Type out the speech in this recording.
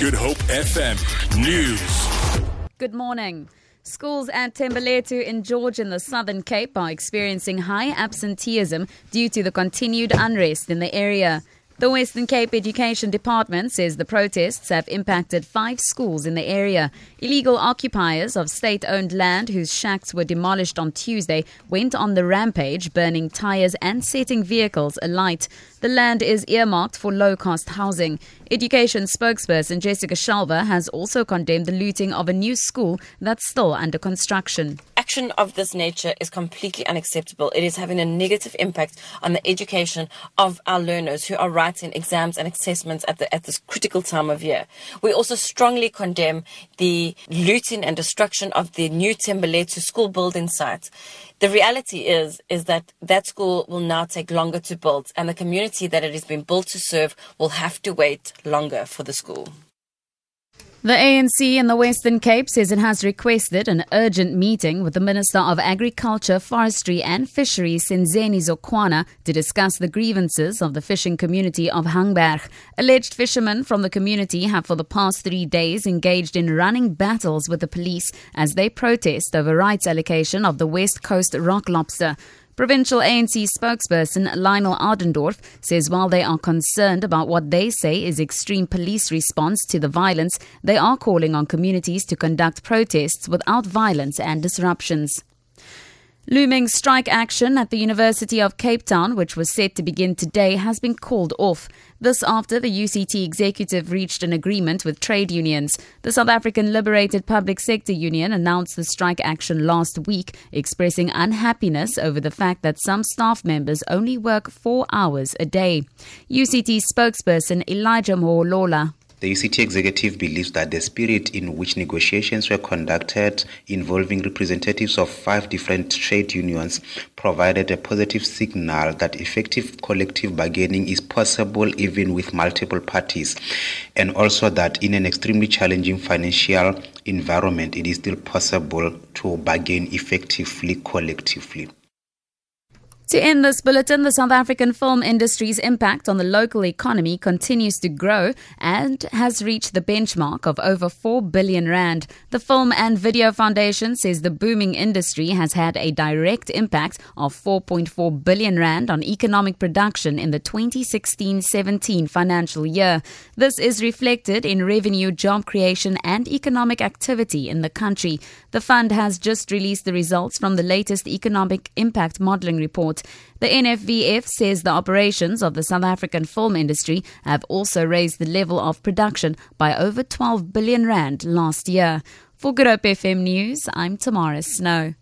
Good Hope FM News. Good morning. Schools at Thembalethu in George in the Southern Cape are experiencing high absenteeism due to the continued unrest in the area. The Western Cape Education Department says the protests have impacted five schools in the area. Illegal occupiers of state owned land whose shacks were demolished on Tuesday went on the rampage, burning tires and setting vehicles alight. The land is earmarked for low cost housing. Education spokesperson Jessica Shelver has also condemned the looting of a new school that's still under construction action of this nature is completely unacceptable. It is having a negative impact on the education of our learners who are writing exams and assessments at, the, at this critical time of year. We also strongly condemn the looting and destruction of the new Thembalethu school building site. The reality is, is that that school will now take longer to build and the community that it has been built to serve will have to wait longer for the school. The ANC in the Western Cape says it has requested an urgent meeting with the Minister of Agriculture, Forestry and Fisheries, Senzeni Zokwana, to discuss the grievances of the fishing community of Hangberg. Alleged fishermen from the community have for the past three days engaged in running battles with the police as they protest over rights allocation of the West Coast rock lobster. Provincial ANC spokesperson Lionel Adendorf says while they are concerned about what they say is extreme police response to the violence, they are calling on communities to conduct protests without violence and disruptions. Looming strike action at the University of Cape Town, which was set to begin today, has been called off. This after the UCT executive reached an agreement with trade unions. The South African Liberated Public Sector Union announced the strike action last week, expressing unhappiness over the fact that some staff members only work four hours a day. UCT spokesperson Elijah Moholola the UCT executive believes that the spirit in which negotiations were conducted involving representatives of five different trade unions provided a positive signal that effective collective bargaining is possible even with multiple parties, and also that in an extremely challenging financial environment, it is still possible to bargain effectively collectively. To end this bulletin, the South African film industry's impact on the local economy continues to grow and has reached the benchmark of over 4 billion rand. The Film and Video Foundation says the booming industry has had a direct impact of 4.4 billion rand on economic production in the 2016-17 financial year. This is reflected in revenue, job creation and economic activity in the country. The fund has just released the results from the latest economic impact modeling report The NFVF says the operations of the South African film industry have also raised the level of production by over 12 billion rand last year. For Good Hope FM News, I'm Tamara Snow.